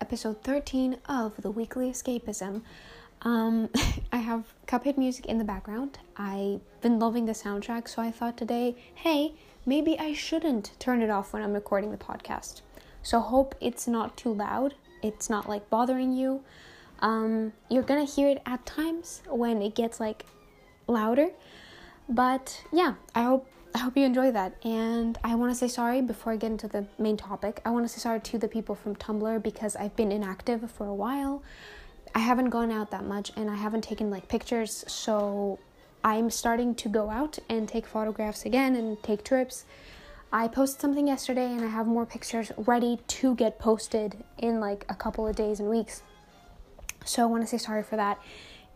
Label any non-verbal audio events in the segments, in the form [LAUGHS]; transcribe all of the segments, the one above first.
episode 13 of the Weekly Escapism. Um, [LAUGHS] I have Cuphead music in the background. I've been loving the soundtrack, so I thought today, hey, maybe I shouldn't turn it off when I'm recording the podcast. So, hope it's not too loud, it's not like bothering you. Um, you're gonna hear it at times when it gets like louder, but yeah, I hope I hope you enjoy that. And I want to say sorry before I get into the main topic. I want to say sorry to the people from Tumblr because I've been inactive for a while. I haven't gone out that much and I haven't taken like pictures, so I'm starting to go out and take photographs again and take trips. I posted something yesterday and I have more pictures ready to get posted in like a couple of days and weeks. So I want to say sorry for that.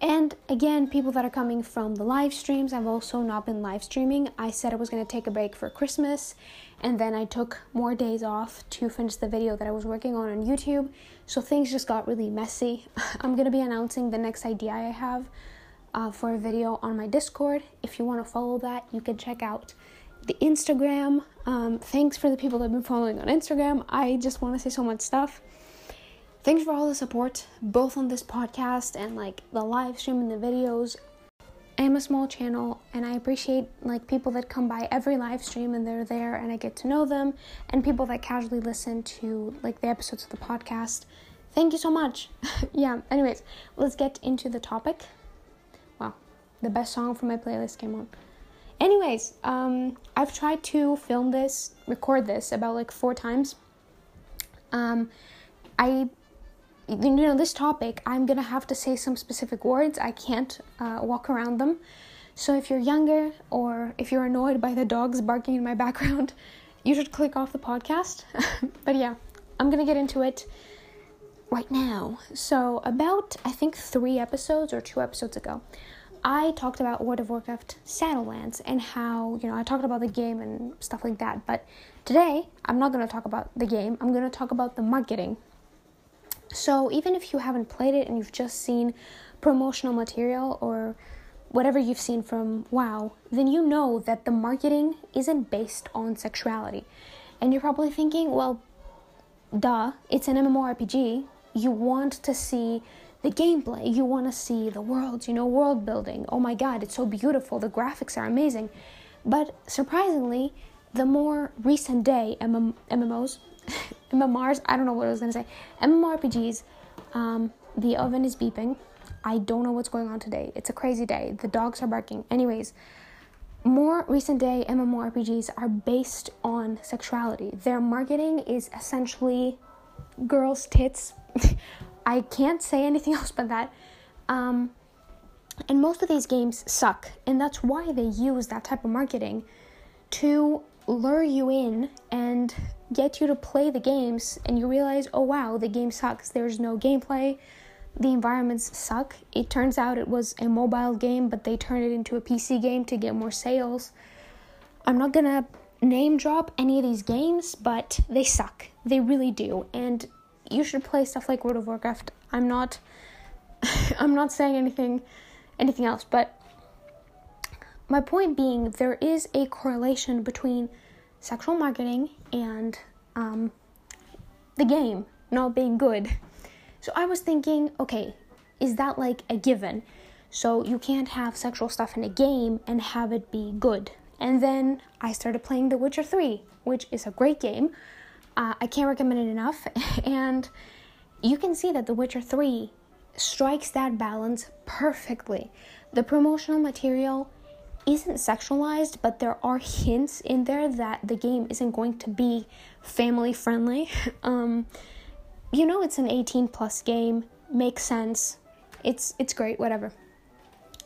And again, people that are coming from the live streams, I've also not been live streaming. I said I was going to take a break for Christmas, and then I took more days off to finish the video that I was working on on YouTube. So things just got really messy. [LAUGHS] I'm going to be announcing the next idea I have uh, for a video on my Discord. If you want to follow that, you can check out the Instagram. Um, thanks for the people that have been following on Instagram. I just want to say so much stuff thanks for all the support, both on this podcast and like the live stream and the videos. I am a small channel and I appreciate like people that come by every live stream and they're there and I get to know them and people that casually listen to like the episodes of the podcast. Thank you so much. [LAUGHS] yeah, anyways, let's get into the topic. Wow, the best song from my playlist came on. Anyways, um I've tried to film this, record this about like 4 times. Um I you know this topic i'm gonna have to say some specific words. I can't uh, walk around them. So if you're younger or if you're annoyed by the dogs barking in my background [LAUGHS] you should click off the podcast. [LAUGHS] But yeah i'm gonna get into it right now. So about i think three episodes or two episodes ago i talked about world of warcraft shadowlands and how you know i talked about the game and stuff like that. But today i'm not to talk about the game. I'm to talk about the marketing so, even if you haven't played it and you've just seen promotional material or whatever you've seen from WoW, then you know that the marketing isn't based on sexuality. And you're probably thinking, well, duh, it's an MMORPG. You want to see the gameplay, you want to see the world, you know, world building. Oh my god, it's so beautiful, the graphics are amazing. But surprisingly, the more recent day MM- MMOs [LAUGHS] MMRs, I don't know what I was gonna say. MMORPGs, um, the oven is beeping. I don't know what's going on today. It's a crazy day. The dogs are barking. Anyways, more recent day MMORPGs are based on sexuality. Their marketing is essentially girls' tits. [LAUGHS] I can't say anything [LAUGHS] else but that. Um, and most of these games suck, and that's why they use that type of marketing to lure you in and get you to play the games and you realize, oh wow, the game sucks. There's no gameplay. The environments suck. It turns out it was a mobile game, but they turned it into a PC game to get more sales. I'm not gonna name drop any of these games, but they suck. They really do. And you should play stuff like World of Warcraft. I'm not [LAUGHS] I'm not saying anything anything else, but my point being there is a correlation between sexual marketing and um, the game not being good. So I was thinking, okay, is that like a given? So you can't have sexual stuff in a game and have it be good. And then I started playing The Witcher 3, which is a great game. Uh, I can't recommend it enough. [LAUGHS] and you can see that The Witcher 3 strikes that balance perfectly. The promotional material isn't sexualized, but there are hints in there that the game isn't going to be family friendly. [LAUGHS] um, you know, it's an 18 plus game, makes sense. It's it's great, whatever.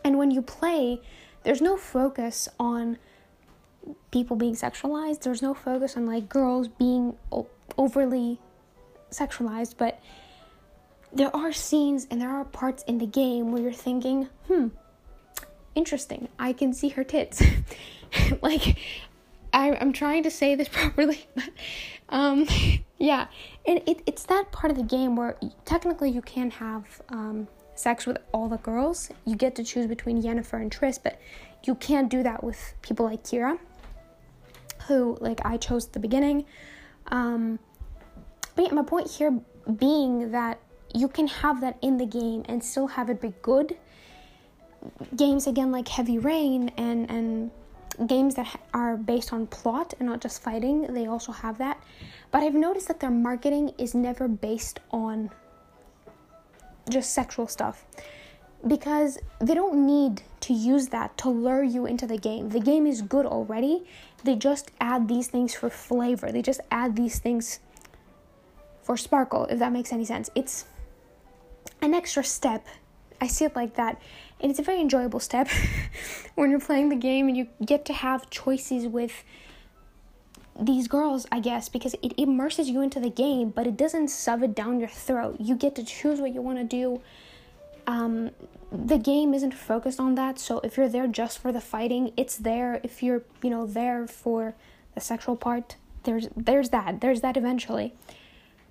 And when you play, there's no focus on people being sexualized. There's no focus on like girls being o- overly sexualized, but there are scenes and there are parts in the game where you're thinking, "Hmm, interesting. I can see her tits. [LAUGHS] like, I, I'm trying to say this [LAUGHS] properly, but um, [LAUGHS] yeah, and it, it's that part of the game where technically you can have um, sex with all the girls. You get to choose between Yennefer and Triss, but you can't do that with people like Keira, who like I chose at the beginning. Um, but yeah, my point here being that you can have that in the game and still have it be good. Games again like Heavy Rain and and games that are based on plot and not just fighting, they also have that. But I've noticed that their marketing is never based on just sexual stuff because they don't need to use that to lure you into the game. The game is good already. They just add these things for flavor. They just add these things for sparkle, if that makes any sense. It's an extra step. I see it like that. And it's a very enjoyable step [LAUGHS] when you're playing the game and you get to have choices with these girls, I guess, because it immerses you into the game, but it doesn't shove it down your throat. You get to choose what you want to do. Um, the game isn't focused on that, so if you're there just for the fighting, it's there. If you're, you know, there for the sexual part, there's there's that. There's that eventually.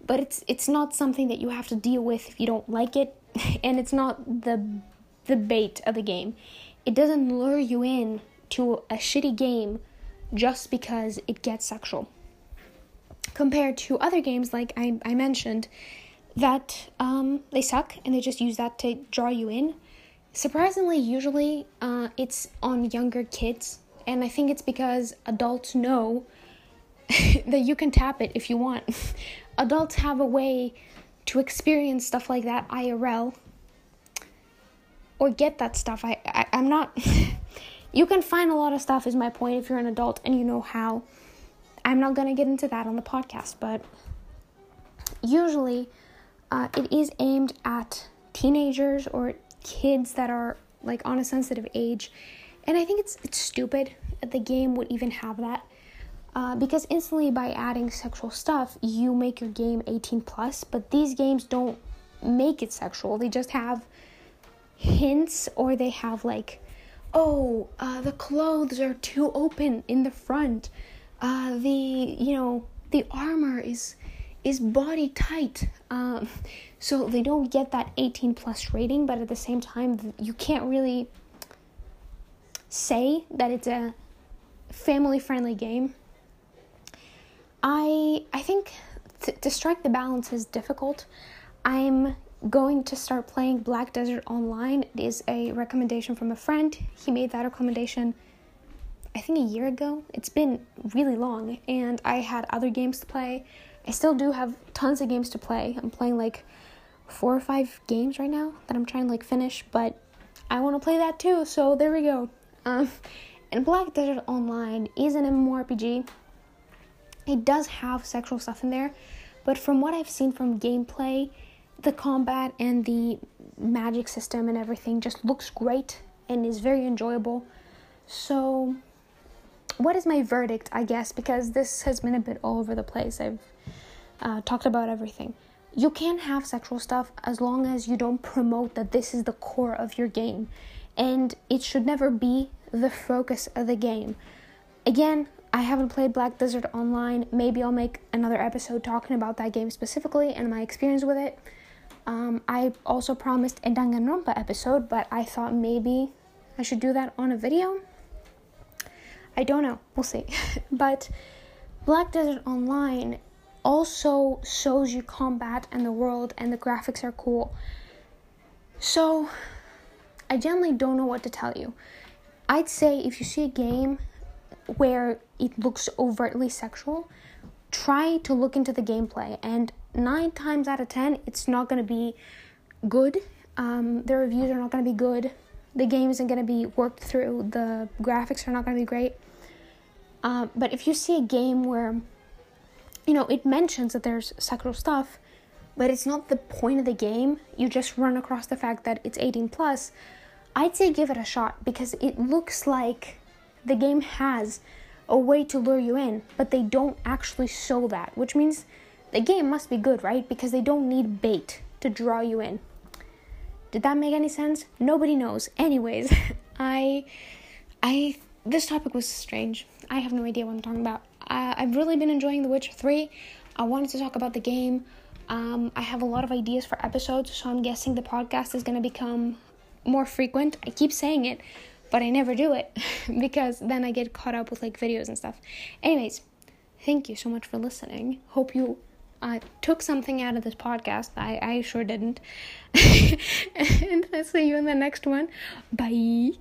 But it's it's not something that you have to deal with if you don't like it, [LAUGHS] and it's not the the bait of the game. It doesn't lure you in to a shitty game just because it gets sexual. Compared to other games, like I, I mentioned, that um, they suck and they just use that to draw you in. Surprisingly, usually uh, it's on younger kids, and I think it's because adults know [LAUGHS] that you can tap it if you want. [LAUGHS] adults have a way to experience stuff like that IRL or get that stuff. I, I I'm not. [LAUGHS] you can find a lot of stuff. Is my point if you're an adult and you know how. I'm not gonna get into that on the podcast, but usually uh, it is aimed at teenagers or kids that are like on a sensitive age, and I think it's it's stupid that the game would even have that. Uh, because instantly by adding sexual stuff you make your game 18 plus but these games don't make it sexual they just have hints or they have like oh uh, the clothes are too open in the front. Uh, the you know the armor is is body tight. Um, [LAUGHS] so they don't get that 18 plus rating but at the same time you can't really say that it's a family friendly game. I i think to strike the balance is difficult. I'm going to start playing Black Desert Online. It is a recommendation from a friend. He made that recommendation, I think, a year ago. It's been really long, and I had other games to play. I still do have tons of games to play. I'm playing like four or five games right now that I'm trying to like finish, but I want to play that too, so there we go. Um, and Black Desert Online is an MMORPG. It does have sexual stuff in there, but from what I've seen from gameplay, the combat and the magic system and everything just looks great and is very enjoyable. So, what is my verdict, I guess, because this has been a bit all over the place. I've uh, talked about everything. You can have sexual stuff as long as you don't promote that this is the core of your game, and it should never be the focus of the game. Again, I haven't played Black Desert Online. Maybe I'll make another episode talking about that game specifically and my experience with it. Um, I also promised a Danganronpa episode, but I thought maybe I should do that on a video. I don't know. We'll see. [LAUGHS] but Black Desert Online also shows you combat and the world, and the graphics are cool. So, I generally don't know what to tell you. I'd say if you see a game where it looks overtly sexual, try to look into the gameplay and nine times out of ten, it's not going to be good. Um, the reviews are not going to be good. The game isn't going to be worked through. The graphics are not going to be great. Um, but if you see a game where, you know, it mentions that there's sexual stuff, but it's not the point of the game, you just run across the fact that it's 18 plus, I'd say give it a shot because it looks like the game has a way to lure you in, but they don't actually show that, which means the game must be good, right? Because they don't need bait to draw you in. Did that make any sense? Nobody knows. Anyways, [LAUGHS] I I this topic was strange. I have no idea what I'm talking about. I've really been enjoying The Witcher 3. I wanted to talk about the game. Um, I have a lot of ideas for episodes, so I'm guessing the podcast is going to become more frequent. I keep saying it, but I never do it [LAUGHS] because then I get caught up with like videos and stuff. Anyways, thank you so much for listening. Hope you uh, took something out of this podcast. I, I sure didn't. [LAUGHS] and I'll see you in the next one. Bye.